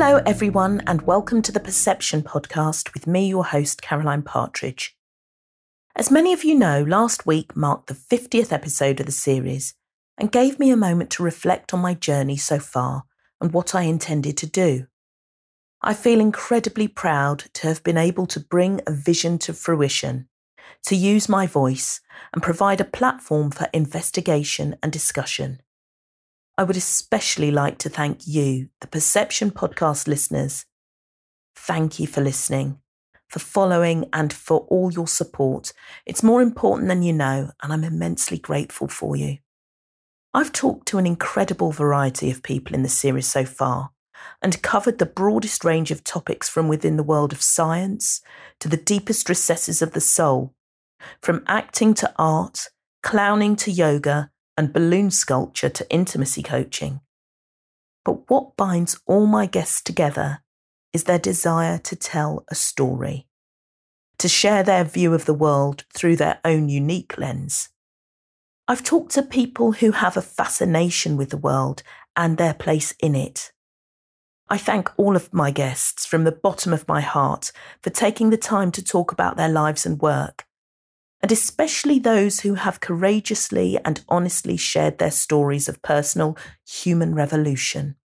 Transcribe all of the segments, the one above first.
Hello, everyone, and welcome to the Perception Podcast with me, your host, Caroline Partridge. As many of you know, last week marked the 50th episode of the series and gave me a moment to reflect on my journey so far and what I intended to do. I feel incredibly proud to have been able to bring a vision to fruition, to use my voice and provide a platform for investigation and discussion. I would especially like to thank you, the Perception Podcast listeners. Thank you for listening, for following, and for all your support. It's more important than you know, and I'm immensely grateful for you. I've talked to an incredible variety of people in the series so far and covered the broadest range of topics from within the world of science to the deepest recesses of the soul, from acting to art, clowning to yoga, and balloon sculpture to intimacy coaching. But what binds all my guests together is their desire to tell a story, to share their view of the world through their own unique lens. I've talked to people who have a fascination with the world and their place in it. I thank all of my guests from the bottom of my heart for taking the time to talk about their lives and work and especially those who have courageously and honestly shared their stories of personal human revolution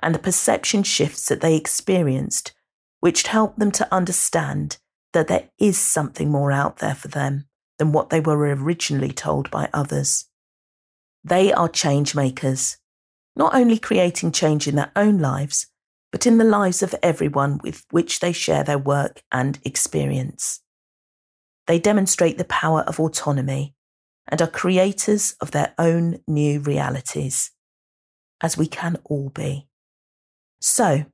and the perception shifts that they experienced, which helped them to understand that there is something more out there for them than what they were originally told by others. They are change makers, not only creating change in their own lives, but in the lives of everyone with which they share their work and experience. They demonstrate the power of autonomy and are creators of their own new realities, as we can all be. So,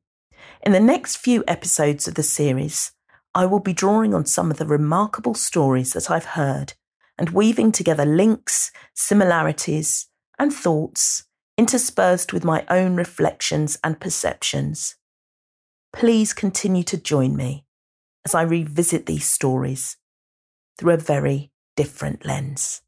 in the next few episodes of the series, I will be drawing on some of the remarkable stories that I've heard and weaving together links, similarities, and thoughts interspersed with my own reflections and perceptions. Please continue to join me as I revisit these stories through a very different lens.